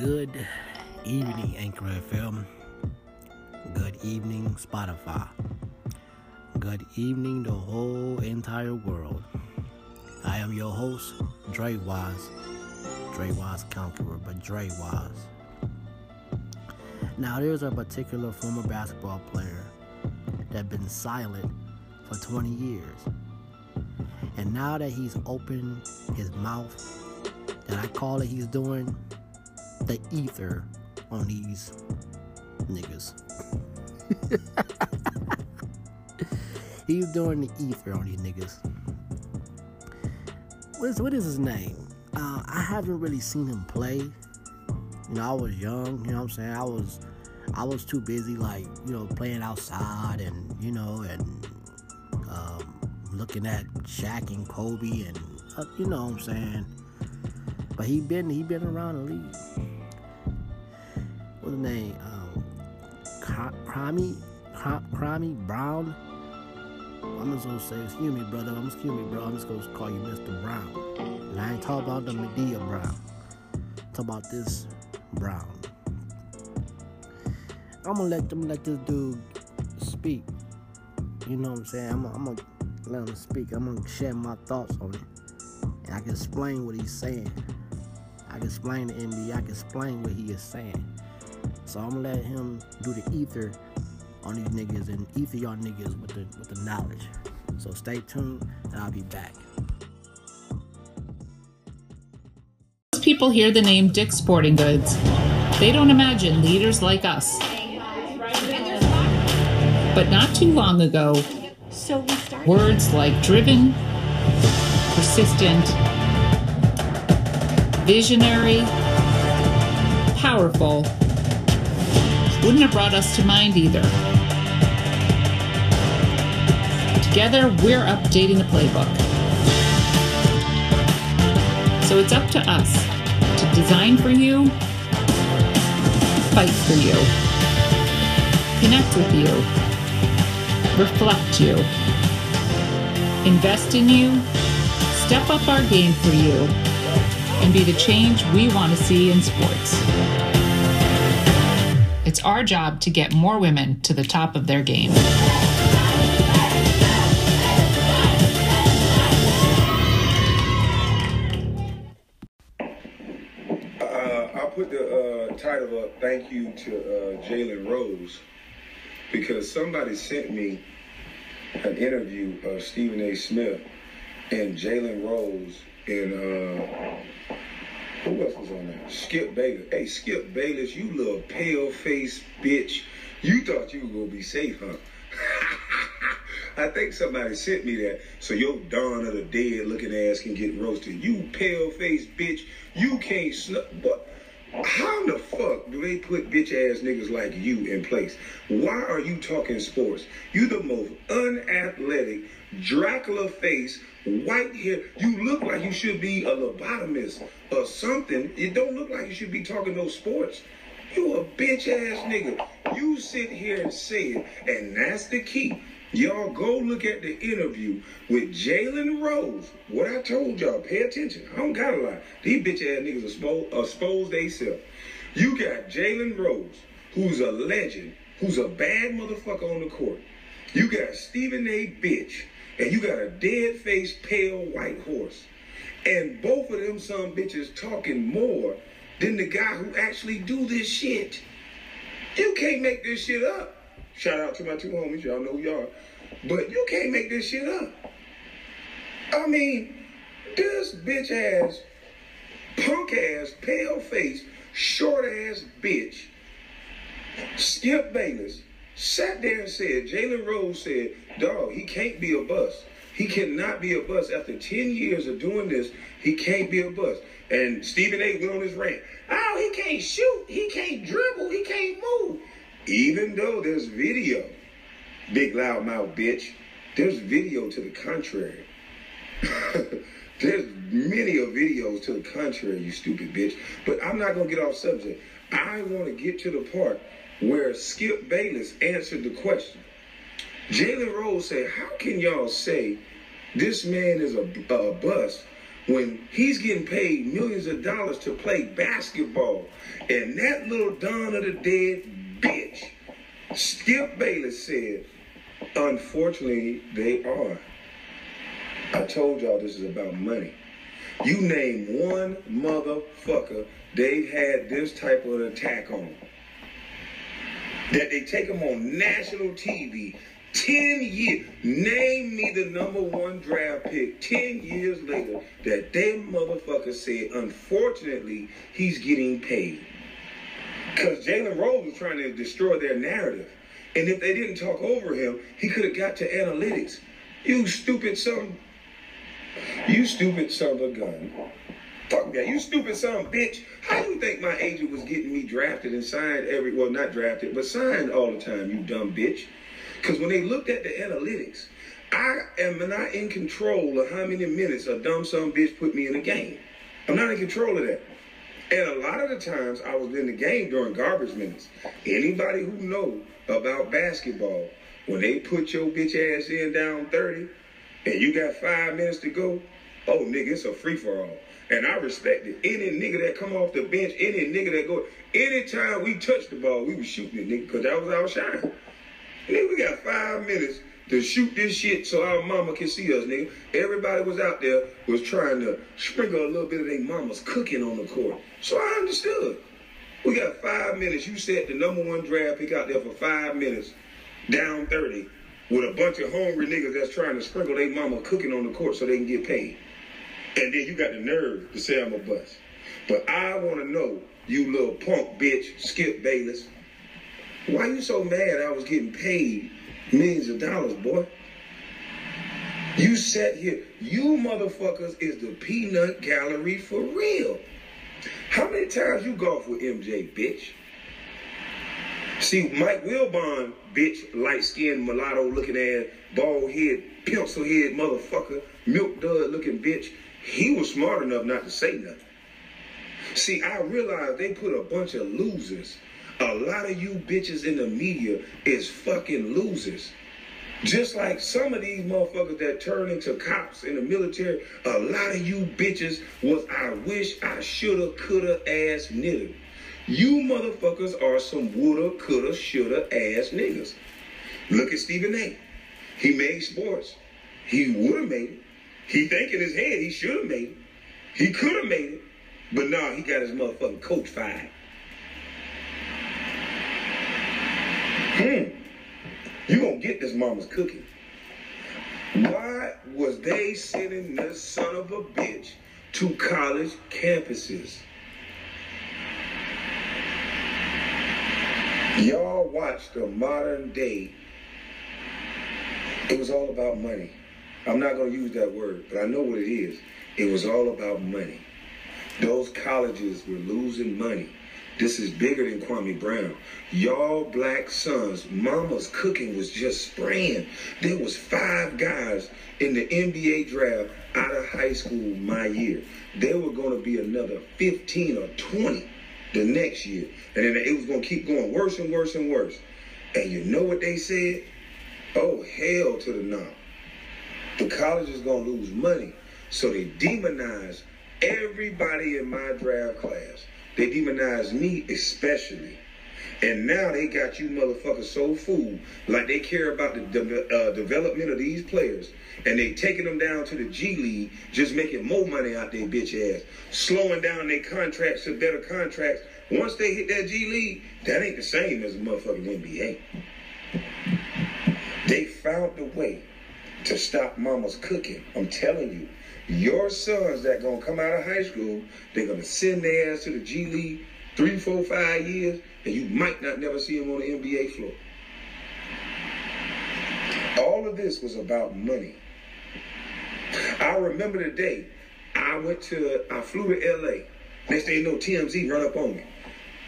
Good evening, Anchor FM. Good evening, Spotify. Good evening, the whole entire world. I am your host, Dre Wise. Dre Wise Conqueror, but Dre Wise. Now, there's a particular former basketball player that has been silent for 20 years. And now that he's opened his mouth, and I call it he's doing the ether on these niggas. he's doing the ether on these niggas. What is, what is his name? Uh, I haven't really seen him play. You know, I was young, you know what I'm saying? I was I was too busy like, you know, playing outside and, you know, and um, looking at Shaq and Kobe and uh, you know what I'm saying? But he been he been around the league. What's his name? Um, Kwame Brown. I'm just gonna say, excuse me, brother. I'm excuse me, bro. I'm just gonna call you Mr. Brown. And I ain't talking about the Madea Brown. I'm about this Brown. I'm gonna let them let this dude speak. You know what I'm saying? I'm, I'm gonna let him speak. I'm gonna share my thoughts on it, and I can explain what he's saying. I can explain the NBA. I can explain what he is saying. So I'm gonna let him do the ether on these niggas and ether y'all niggas with the with the knowledge. So stay tuned, and I'll be back. Most people hear the name Dick's Sporting Goods. They don't imagine leaders like us. But not too long ago, words like driven, persistent, visionary, powerful wouldn't have brought us to mind either. Together, we're updating the playbook. So it's up to us to design for you, fight for you, connect with you, reflect you, invest in you, step up our game for you, and be the change we want to see in sports. It's our job to get more women to the top of their game. Uh, put the uh, title up, Thank You to uh, Jalen Rose, because somebody sent me an interview of Stephen A. Smith and Jalen Rose and uh, who else was on there? Skip Bayless. Hey, Skip Bayless, you little pale face bitch. You thought you were gonna be safe, huh? I think somebody sent me that so your Dawn of the Dead looking ass can get roasted. You pale face bitch, you can't snuff. What? How the fuck do they put bitch ass niggas like you in place? Why are you talking sports? You the most unathletic, Dracula face, white hair. You look like you should be a lobotomist or something. It don't look like you should be talking no sports. You a bitch ass nigga. You sit here and say it, and that's the key. Y'all go look at the interview with Jalen Rose. What I told y'all, pay attention. I don't gotta lie. These bitch ass niggas expose, expose themselves. You got Jalen Rose, who's a legend, who's a bad motherfucker on the court. You got Stephen A. Bitch, and you got a dead faced pale white horse. And both of them some bitches talking more than the guy who actually do this shit. You can't make this shit up. Shout out to my two homies, y'all know y'all. But you can't make this shit up. I mean, this bitch ass, punk ass, pale face, short ass bitch, Skip Bayless, sat there and said, Jalen Rose said, dog, he can't be a bust. He cannot be a bust. After 10 years of doing this, he can't be a bust. And Stephen A. went on his rant. Oh, he can't shoot. He can't dribble. He can't move. Even though there's video, big loud mouth bitch, there's video to the contrary. there's many of videos to the contrary, you stupid bitch. But I'm not to get off subject. I want to get to the part where Skip Bayless answered the question. Jalen Rose said, How can y'all say this man is a, a bust when he's getting paid millions of dollars to play basketball. And that little Dawn of the Dead bitch, Skip Bayless said, unfortunately, they are. I told y'all this is about money. You name one motherfucker they've had this type of attack on. That they take them on national TV 10 years. Name me the number one draft pick 10 years later that them motherfucker said, unfortunately, he's getting paid. Because Jalen Rose was trying to destroy their narrative. And if they didn't talk over him, he could have got to analytics. You stupid son. You stupid son of a gun. Fuck that. You stupid son of a bitch. How do you think my agent was getting me drafted and signed every, well, not drafted, but signed all the time, you dumb bitch? Because when they looked at the analytics, I am not in control of how many minutes a dumb son bitch put me in a game. I'm not in control of that. And a lot of the times I was in the game during garbage minutes. Anybody who know about basketball, when they put your bitch ass in down 30 and you got five minutes to go, oh nigga, it's a free for all. And I respect it. Any nigga that come off the bench, any nigga that go, anytime we touch the ball, we was shooting it, nigga, because that was our shine. Nigga, we got five minutes to shoot this shit so our mama can see us, nigga. Everybody was out there was trying to sprinkle a little bit of their mama's cooking on the court. So I understood. We got five minutes. You set the number one draft pick out there for five minutes, down 30, with a bunch of hungry niggas that's trying to sprinkle their mama cooking on the court so they can get paid. And then you got the nerve to say I'm a bust. But I want to know, you little punk bitch, Skip Bayless, why you so mad I was getting paid millions of dollars, boy? You sat here, you motherfuckers is the peanut gallery for real. How many times you golf with MJ, bitch? See, Mike Wilbon, bitch, light-skinned, mulatto-looking ass, bald-head, pencil-head motherfucker, milk dud-looking bitch, he was smart enough not to say nothing. See, I realized they put a bunch of losers a lot of you bitches in the media is fucking losers. Just like some of these motherfuckers that turn into cops in the military, a lot of you bitches was I wish I shoulda, coulda ass nigga. You motherfuckers are some woulda, coulda, shoulda ass niggas. Look at Stephen A. He made sports. He would have made it. He think in his head he should have made it. He could have made it. But nah, he got his motherfucking coach fired. Hmm. You gonna get this mama's cookie. Why was they sending this son of a bitch to college campuses? Y'all watch the modern day. It was all about money. I'm not gonna use that word, but I know what it is. It was all about money. Those colleges were losing money. This is bigger than Kwame Brown. Y'all black sons, mama's cooking was just spraying. There was five guys in the NBA draft out of high school my year. There were going to be another 15 or 20 the next year. And then it was going to keep going worse and worse and worse. And you know what they said? Oh, hell to the no. The college is going to lose money. So they demonized everybody in my draft class. They demonized me especially. And now they got you motherfuckers so fooled, like they care about the de- uh, development of these players, and they taking them down to the G League, just making more money out their bitch ass, slowing down their contracts to better contracts. Once they hit that G League, that ain't the same as a motherfucking NBA. They found a way to stop mama's cooking. I'm telling you. Your sons that gonna come out of high school, they're gonna send their ass to the G League three, four, five years, and you might not never see them on the NBA floor. All of this was about money. I remember the day I went to, I flew to LA. Next thing you know, TMZ run up on me.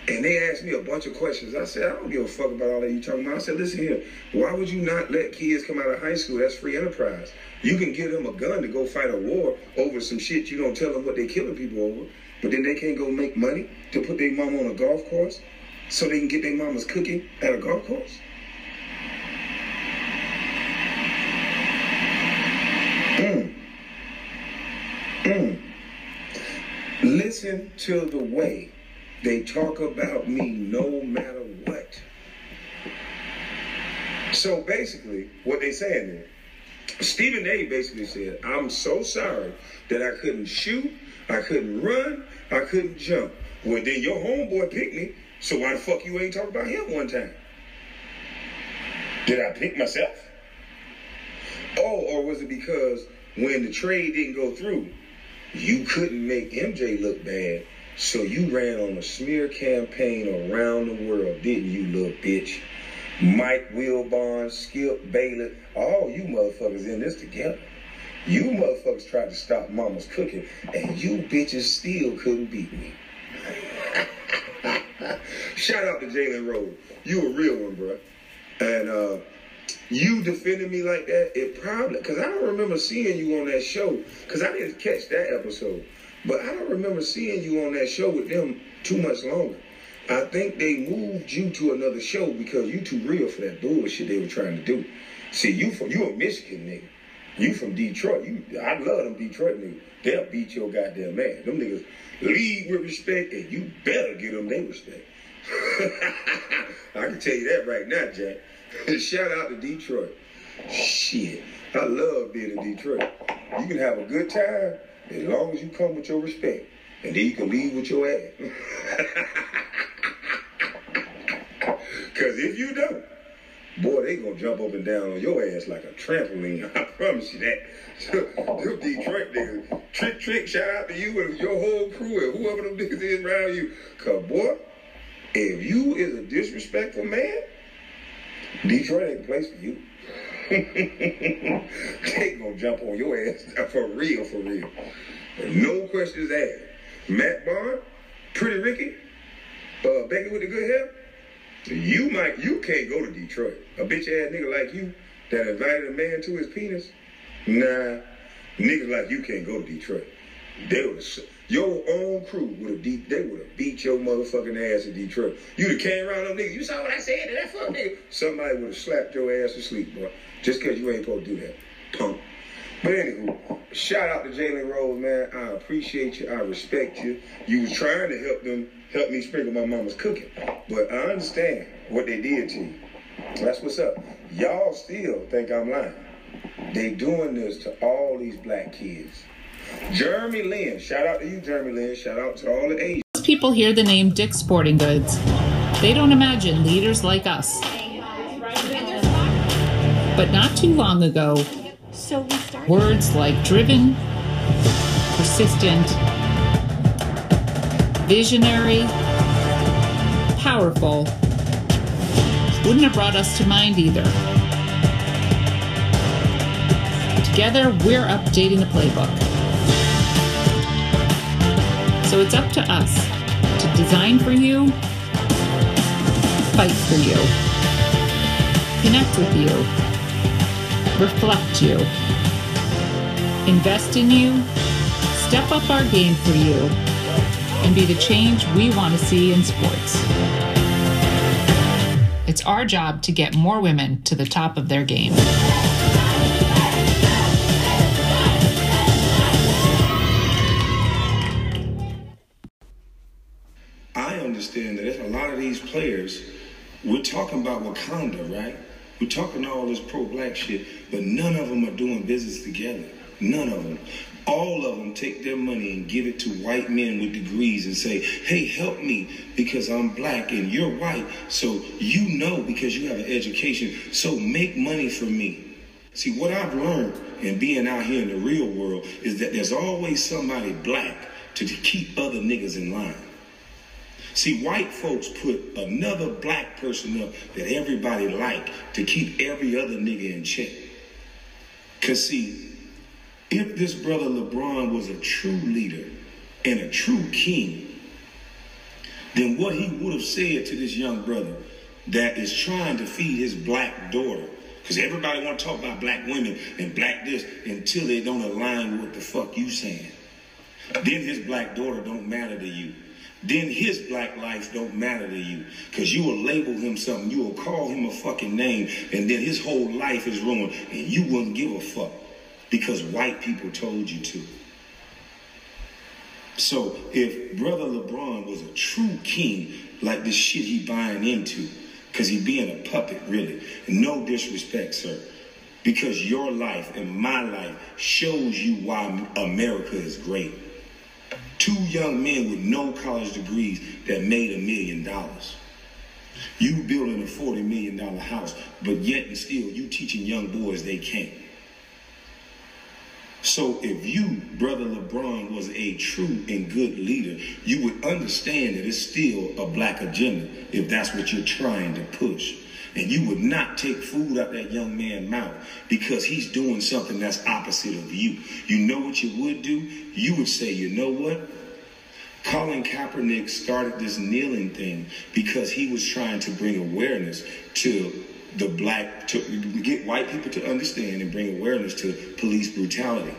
And they asked me a bunch of questions. I said, I don't give a fuck about all that you talking about. I said, listen here, why would you not let kids come out of high school? That's free enterprise. You can give them a gun to go fight a war over some shit you don't tell them what they're killing people over. But then they can't go make money to put their mama on a golf course so they can get their mama's cooking at a golf course. Mm. Mm. listen to the way they talk about me no matter what. So basically, what they saying is, Stephen A. basically said, I'm so sorry that I couldn't shoot, I couldn't run, I couldn't jump. Well, then your homeboy picked me, so why the fuck you ain't talking about him one time? Did I pick myself? Oh, or was it because when the trade didn't go through, you couldn't make MJ look bad, so you ran on a smear campaign around the world, didn't you, little bitch? Mike Wilbon, Skip Bayless, all you motherfuckers in this together. You motherfuckers tried to stop mama's cooking, and you bitches still couldn't beat me. Shout out to Jalen Rose. You a real one, bro. And uh, you defending me like that, it probably, because I don't remember seeing you on that show, because I didn't catch that episode. But I don't remember seeing you on that show with them too much longer. I think they moved you to another show because you too real for that bullshit they were trying to do. See, you from you a Michigan nigga. You from Detroit. You I love them Detroit niggas. They'll beat your goddamn man. Them niggas lead with respect and you better give them their respect. I can tell you that right now, Jack. Shout out to Detroit. Shit. I love being in Detroit. You can have a good time as long as you come with your respect. And then you can leave with your ass. Because if you don't, boy, they gonna jump up and down on your ass like a trampoline. I promise you that. So them Detroit niggas, trick, trick, shout out to you and your whole crew and whoever them niggas is around you. Cause boy, if you is a disrespectful man, Detroit ain't the place for you. they gonna jump on your ass for real, for real. No questions asked. Matt Barnes, Pretty Ricky, uh, Becky with the good hair. You might, you can't go to Detroit. A bitch ass nigga like you that invited a man to his penis. Nah, niggas like you can't go to Detroit. They would your own crew would have beat they would have beat your motherfucking ass in Detroit. You'd have came around them niggas. You saw what I said to that fuck nigga. Somebody would have slapped your ass to sleep, bro. Just cause you ain't supposed to do that. Punk. But anywho, shout out to Jalen Rose, man. I appreciate you. I respect you. You was trying to help them, help me sprinkle my mama's cooking. But I understand what they did to you. That's what's up. Y'all still think I'm lying. They doing this to all these black kids. Jeremy Lin, shout out to you, Jeremy Lin. Shout out to all the Asians. People hear the name Dick Sporting Goods. They don't imagine leaders like us. But not too long ago, So we started. words like driven, persistent, visionary, powerful wouldn't have brought us to mind either. Together, we're updating the playbook. So it's up to us to design for you, fight for you, connect with you, reflect you, invest in you, step up our game for you, and be the change we want to see in sports. It's our job to get more women to the top of their game. I understand that there's a lot of these players, we're talking about Wakanda, right? We're talking all this pro-black shit, but none of them are doing business together. None of them. All of them take their money and give it to white men with degrees and say, hey, help me because I'm black and you're white. So you know because you have an education. So make money for me. See, what I've learned in being out here in the real world is that there's always somebody black to keep other niggas in line. See, white folks put another black person up that everybody like to keep every other nigga in check. Cause see, if this brother LeBron was a true leader and a true king, then what he would have said to this young brother that is trying to feed his black daughter, because everybody want to talk about black women and black this until they don't align with what the fuck you saying. Then his black daughter don't matter to you. Then his black life don't matter to you. Because you will label him something. You will call him a fucking name. And then his whole life is ruined. And you wouldn't give a fuck. Because white people told you to. So if Brother LeBron was a true king, like this shit he buying into, because he being a puppet, really, no disrespect, sir, because your life and my life shows you why America is great. Two young men with no college degrees that made a million dollars. You building a $40 million house, but yet and still you teaching young boys they can't. So if you, brother LeBron, was a true and good leader, you would understand that it's still a black agenda if that's what you're trying to push. And you would not take food out that young man's mouth because he's doing something that's opposite of you. You know what you would do? You would say, you know what? Colin Kaepernick started this kneeling thing because he was trying to bring awareness to the black, to get white people to understand and bring awareness to police brutality.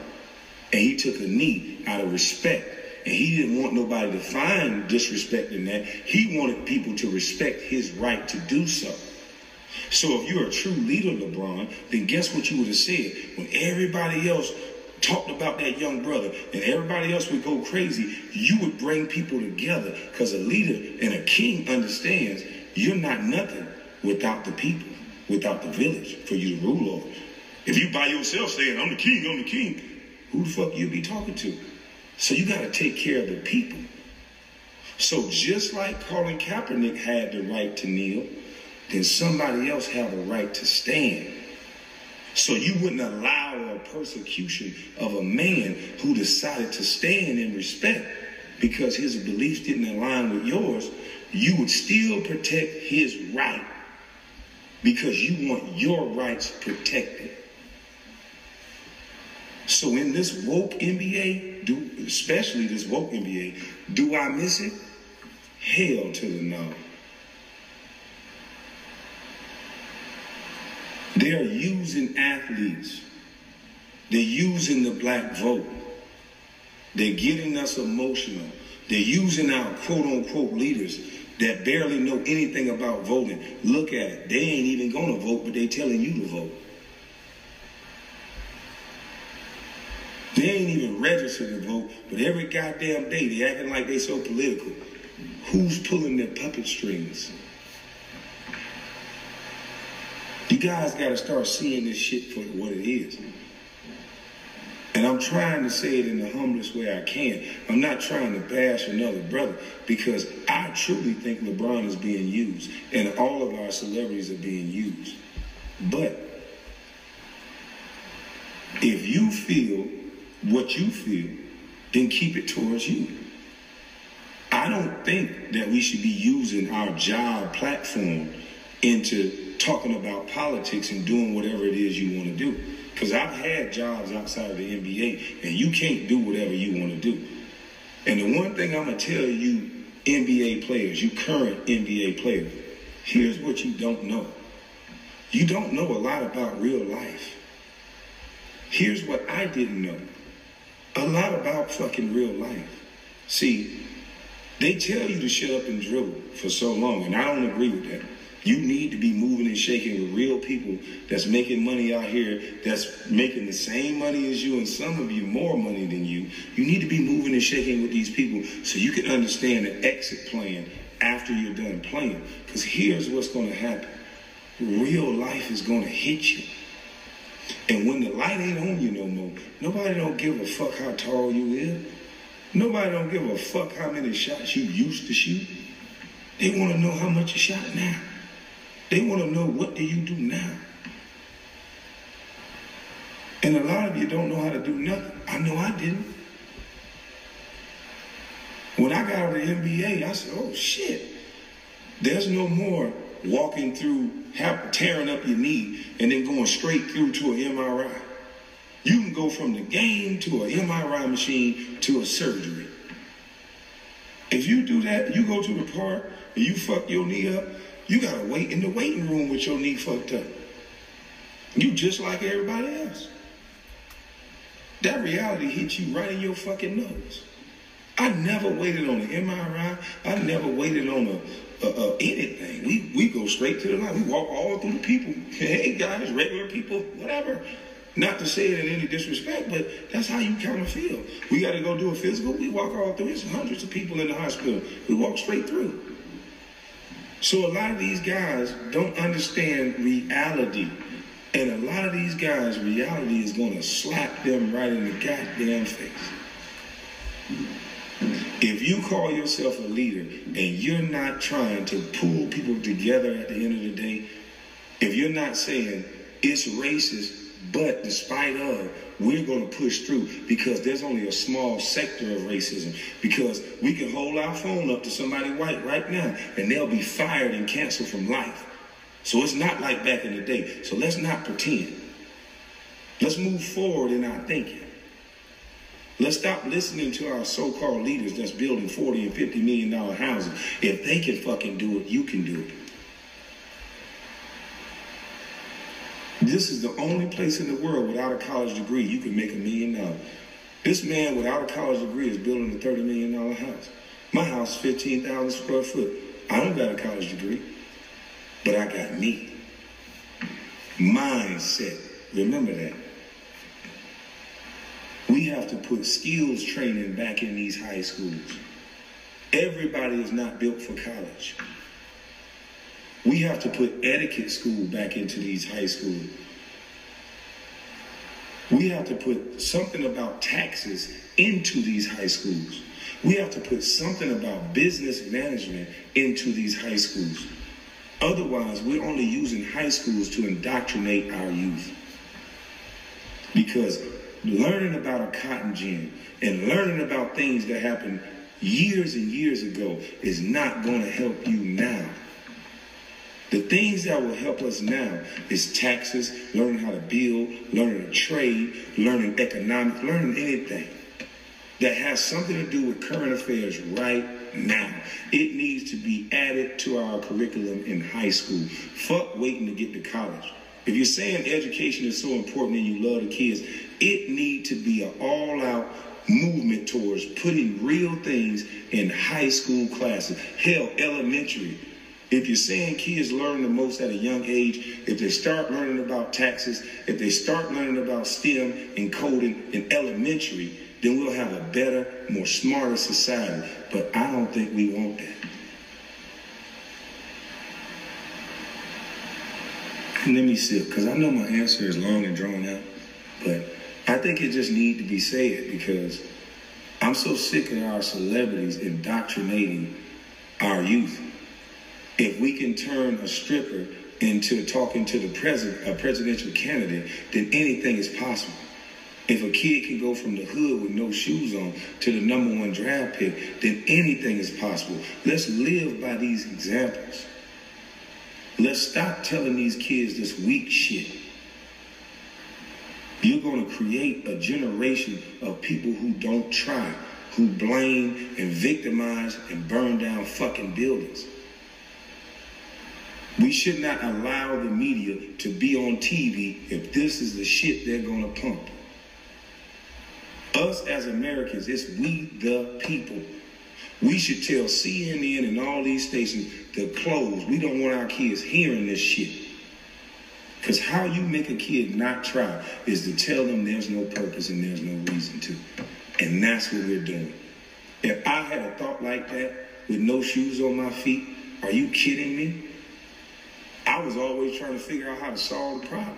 And he took a knee out of respect. And he didn't want nobody to find disrespect in that. He wanted people to respect his right to do so. So if you're a true leader, LeBron, then guess what you would have said? When everybody else talked about that young brother and everybody else would go crazy, you would bring people together because a leader and a king understands you're not nothing without the people, without the village for you to rule over. If you by yourself saying, I'm the king, I'm the king, who the fuck you be talking to? So you got to take care of the people. So just like Colin Kaepernick had the right to kneel, then somebody else have a right to stand. So you wouldn't allow a persecution of a man who decided to stand in respect because his beliefs didn't align with yours. You would still protect his right because you want your rights protected. So in this woke NBA, do especially this woke NBA, do I miss it? Hell to the no. They're using athletes. They're using the black vote. They're getting us emotional. They're using our quote unquote leaders that barely know anything about voting. Look at it. They ain't even going to vote, but they telling you to vote. They ain't even registered to vote, but every goddamn day they acting like they so political. Who's pulling their puppet strings? You guys got to start seeing this shit for what it is. And I'm trying to say it in the humblest way I can. I'm not trying to bash another brother because I truly think LeBron is being used and all of our celebrities are being used. But if you feel what you feel, then keep it towards you. I don't think that we should be using our job platform into talking about politics and doing whatever it is you want to do. Because I've had jobs outside of the NBA, and you can't do whatever you want to do. And the one thing I'm going to tell you, NBA players, you current NBA players, here's what you don't know. You don't know a lot about real life. Here's what I didn't know. A lot about fucking real life. See, they tell you to shut up and dribble for so long, and I don't agree with that. You need to be moving and shaking with real people that's making money out here, that's making the same money as you, and some of you more money than you. You need to be moving and shaking with these people so you can understand the exit plan after you're done playing. Because here's what's going to happen real life is going to hit you. And when the light ain't on you no more, nobody don't give a fuck how tall you is. Nobody don't give a fuck how many shots you used to shoot. They want to know how much you shot now. They want to know what do you do now. And a lot of you don't know how to do nothing. I know I didn't. When I got out of the NBA, I said, oh shit, there's no more walking through, tearing up your knee and then going straight through to an MRI. You can go from the game to an MRI machine to a surgery. If you do that, you go to the park and you fuck your knee up, you gotta wait in the waiting room with your knee fucked up. You just like everybody else. That reality hits you right in your fucking nose. I never waited on an MRI. I never waited on a, a, a, anything. We we go straight to the line. We walk all through the people. Hey guys, regular people, whatever. Not to say it in any disrespect, but that's how you kind of feel. We got to go do a physical. We walk all through. It's hundreds of people in the hospital. We walk straight through. So a lot of these guys don't understand reality. And a lot of these guys, reality is going to slap them right in the goddamn face. If you call yourself a leader and you're not trying to pull people together at the end of the day, if you're not saying it's racist, but despite of, we're going to push through because there's only a small sector of racism. Because we can hold our phone up to somebody white right now and they'll be fired and canceled from life. So it's not like back in the day. So let's not pretend. Let's move forward in our thinking. Let's stop listening to our so-called leaders that's building 40 and 50 million dollar houses. If they can fucking do it, you can do it. This is the only place in the world without a college degree you can make a million dollars. This man without a college degree is building a $30 million house. My house is 15,000 square foot. I don't got a college degree, but I got me. Mindset. Remember that. We have to put skills training back in these high schools. Everybody is not built for college. We have to put etiquette school back into these high schools. We have to put something about taxes into these high schools. We have to put something about business management into these high schools. Otherwise, we're only using high schools to indoctrinate our youth. Because learning about a cotton gin and learning about things that happened years and years ago is not going to help you now. The things that will help us now is taxes, learning how to build, learning a trade, learning economics, learning anything that has something to do with current affairs right now. It needs to be added to our curriculum in high school. Fuck waiting to get to college. If you're saying education is so important and you love the kids, it need to be an all-out movement towards putting real things in high school classes. Hell, elementary. If you're saying kids learn the most at a young age, if they start learning about taxes, if they start learning about STEM and coding in elementary, then we'll have a better, more smarter society. But I don't think we want that. Let me see, because I know my answer is long and drawn out, but I think it just needs to be said because I'm so sick of our celebrities indoctrinating our youth. If we can turn a stripper into talking to the president, a presidential candidate, then anything is possible. If a kid can go from the hood with no shoes on to the number one draft pick, then anything is possible. Let's live by these examples. Let's stop telling these kids this weak shit. You're going to create a generation of people who don't try, who blame and victimize and burn down fucking buildings. We should not allow the media to be on TV if this is the shit they're going to pump. Us as Americans, it's we the people. We should tell CNN and all these stations to close. We don't want our kids hearing this shit. Because how you make a kid not try is to tell them there's no purpose and there's no reason to. And that's what we're doing. If I had a thought like that with no shoes on my feet, are you kidding me? I was always trying to figure out how to solve the problem.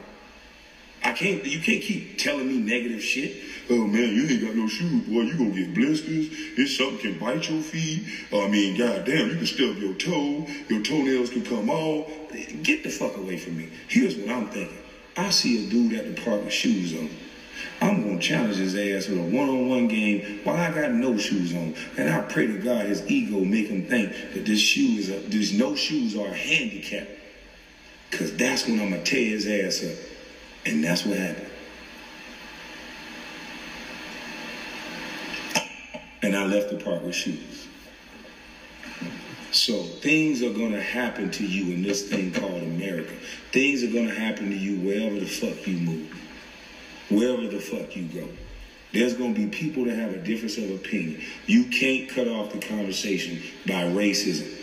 I can't, you can't keep telling me negative shit. Oh man, you ain't got no shoes, boy. You gonna get blisters. If something can bite your feet. I mean, goddamn, you can stub your toe. Your toenails can come off. Get the fuck away from me. Here's what I'm thinking. I see a dude at the park with shoes on. I'm gonna challenge his ass with a one-on-one game while I got no shoes on, and I pray to God his ego make him think that this shoe is a, these no shoes are a handicap. Cause that's when I'm gonna tear his ass up, and that's what happened. And I left the park with shoes. So things are gonna happen to you in this thing called America. Things are gonna happen to you wherever the fuck you move, wherever the fuck you go. There's gonna be people that have a difference of opinion. You can't cut off the conversation by racism.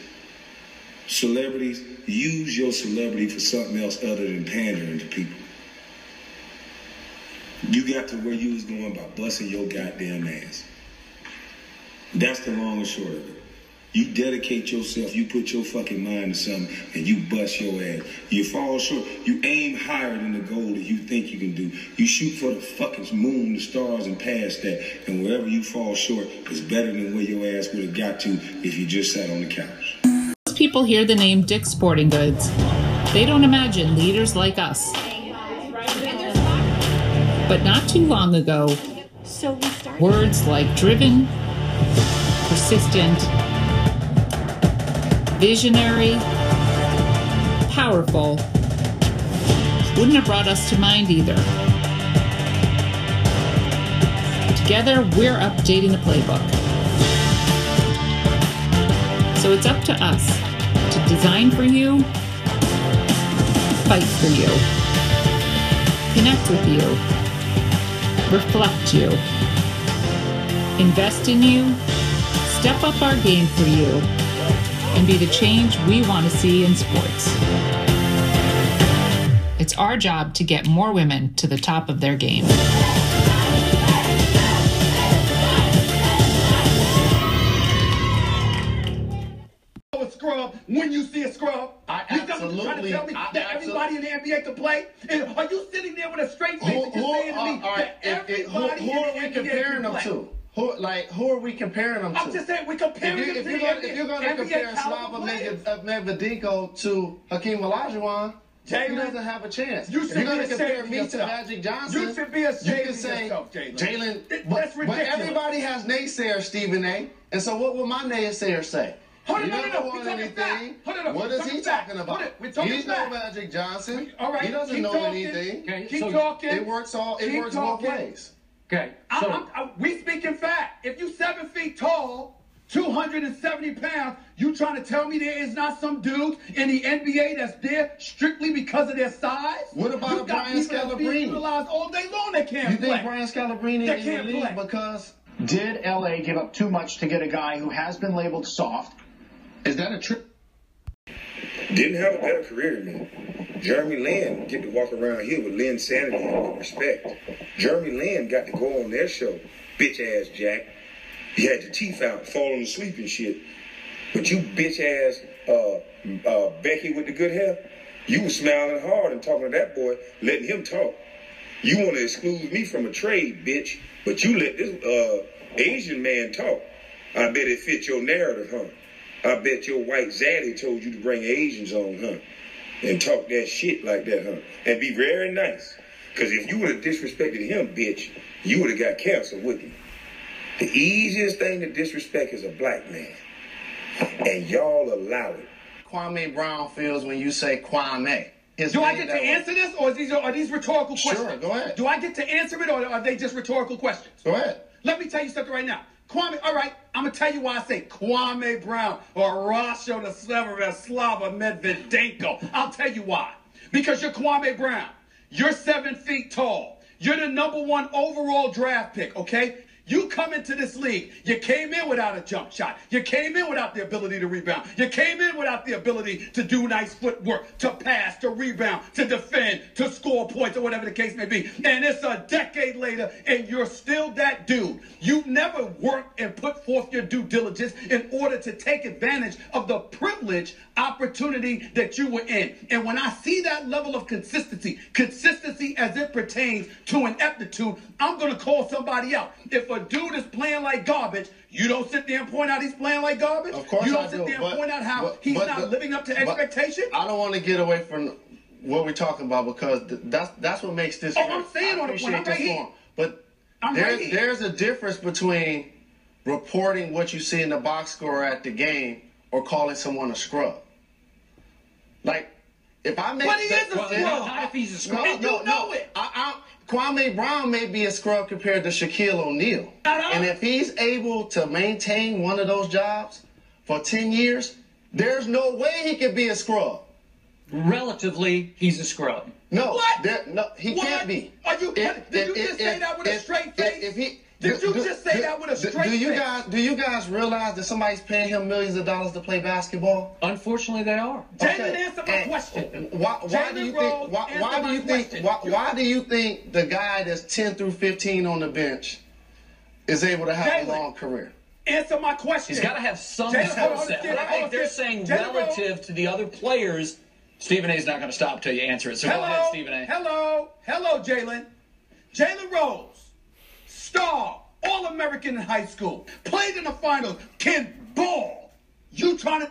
Celebrities, use your celebrity for something else other than pandering to people. You got to where you was going by busting your goddamn ass. That's the long and short of it. You dedicate yourself, you put your fucking mind to something, and you bust your ass. You fall short. You aim higher than the goal that you think you can do. You shoot for the fucking moon, the stars, and past that. And wherever you fall short is better than where your ass would have got to if you just sat on the couch. Most people hear the name Dick's Sporting Goods. They don't imagine leaders like us. But not too long ago, So words like driven, persistent, visionary, powerful wouldn't have brought us to mind either. Together, we're updating the playbook. So it's up to us to design for you, fight for you, connect with you, reflect you, invest in you, step up our game for you, and be the change we want to see in sports. It's our job to get more women to the top of their game. Are you sitting there with a straight face Who, and who, saying to me all right, that if, if, who, everybody who are we comparing them to? Who, like, who are we comparing them to? I'm just saying we're comparing if, you, them if to you're gonna, if you're gonna compare Slava players. Uh, Medvedenko to Hakeem Olajuwon, he Jalen, doesn't have a chance. you if should you're gonna compare me to. Magic Johnson, You should be ashamed you can say yourself, Jalen. But, that's but everybody has naysayers, Stephen A. And so, what will my naysayers say? Hold on, he no, no, doesn't no, want we're talking anything. fact. Hold on, no, what he talking about? Hold we're talking He's fact. no Magic Johnson. All right, He doesn't keep know talking. anything. Okay, Keep so- talking. It works all. It Keep works both talking. ways. Okay, I- so I'm- I- we speaking fact. If you seven feet tall, 270 pounds, you trying to tell me there is not some dudes in the NBA that's there strictly because of their size? What about you a Brian people that's being Scalabrine? utilized all day long that can't You play. think Brian Scalabrine is in the can't league play. because Did LA give up too much to get a guy who has been labeled soft? Is that a trick? Didn't have a better career than me. Jeremy Lin get to walk around here with Linsanity and with respect. Jeremy Lin got to go on their show, bitch ass Jack. He had your teeth out, falling asleep and shit. But you bitch ass uh, uh, Becky with the good hair, you was smiling hard and talking to that boy, letting him talk. You want to exclude me from a trade, bitch, but you let this uh, Asian man talk. I bet it fits your narrative, huh? I bet your white zaddy told you to bring Asians on, huh? And talk that shit like that, huh? And be very nice. Because if you would have disrespected him, bitch, you would have got canceled, wouldn't you? The easiest thing to disrespect is a black man. And y'all allow it. Kwame Brown feels when you say Kwame. His Do I get to that way. answer this, or is these, are these rhetorical questions? Sure, questions? go ahead. Do I get to answer it, or are they just rhetorical questions? Go ahead. Let me tell you something right now. Kwame, all right, I'm gonna tell you why I say Kwame Brown or Rasho the Slava Slava Medvedenko. I'll tell you why. Because you're Kwame Brown. You're seven feet tall. You're the number one overall draft pick, okay? You come into this league, you came in without a jump shot. You came in without the ability to rebound. You came in without the ability to do nice footwork, to pass, to rebound, to defend, to score points, or whatever the case may be. And it's a decade later, and you're still that dude. You never worked and put forth your due diligence in order to take advantage of the privilege opportunity that you were in. And when I see that level of consistency, consistency as it pertains to an aptitude, I'm going to call somebody out. If a dude is playing like garbage, you don't sit there and point out he's playing like garbage. Of course you don't I sit do, there and but- point out how but- he's but not the- living up to expectation. I don't want to get away from what we're talking about because th- that's that's what makes this. Oh. I'm saying I on the point. I'm right here. But I'm there's right here. there's a difference between reporting what you see in the box score at the game or calling someone a scrub. Like if I make But he is a Well, scrub. not if he's a scrub. You know it. I, I, Kwame Brown may be a scrub compared to Shaquille O'Neal. And if he's able to maintain one of those jobs for 10 years, there's no way he could be a scrub. relatively, he's a scrub. No, What? there- no, he What? can't be. Are you- did you just say that with a straight face? If, he Did you Do- just say do- that with a do- straight Do you face? guys do you guys realize that somebody's paying him millions of dollars to play basketball? Unfortunately, they are. Jalen, answer my And question. Why, why do Jalen you Rose, think? Why, answer why do my you think? Why, why do you think the guy that's ten through fifteen on the bench is able to have Jalen. a long career? Answer my question. He's got to have some Jalen, hold skill set. I think they're saying Jalen, relative to the other players. Stephen A's not going to stop till you answer it. So hello, go ahead, Stephen A. hello, hello, Jalen. Jalen Rose, star, All American in high school, played in the finals, can ball. You trying to?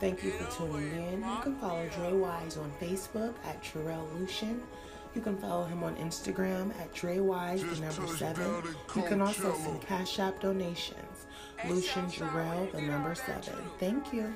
Thank you for tuning in. You can follow Dre Wise on Facebook at Terrell Lucian. You can follow him on Instagram at Dre Wise, the number seven. You can also send Cash App donations. Lucian Jarrell, the number seven. Thank you.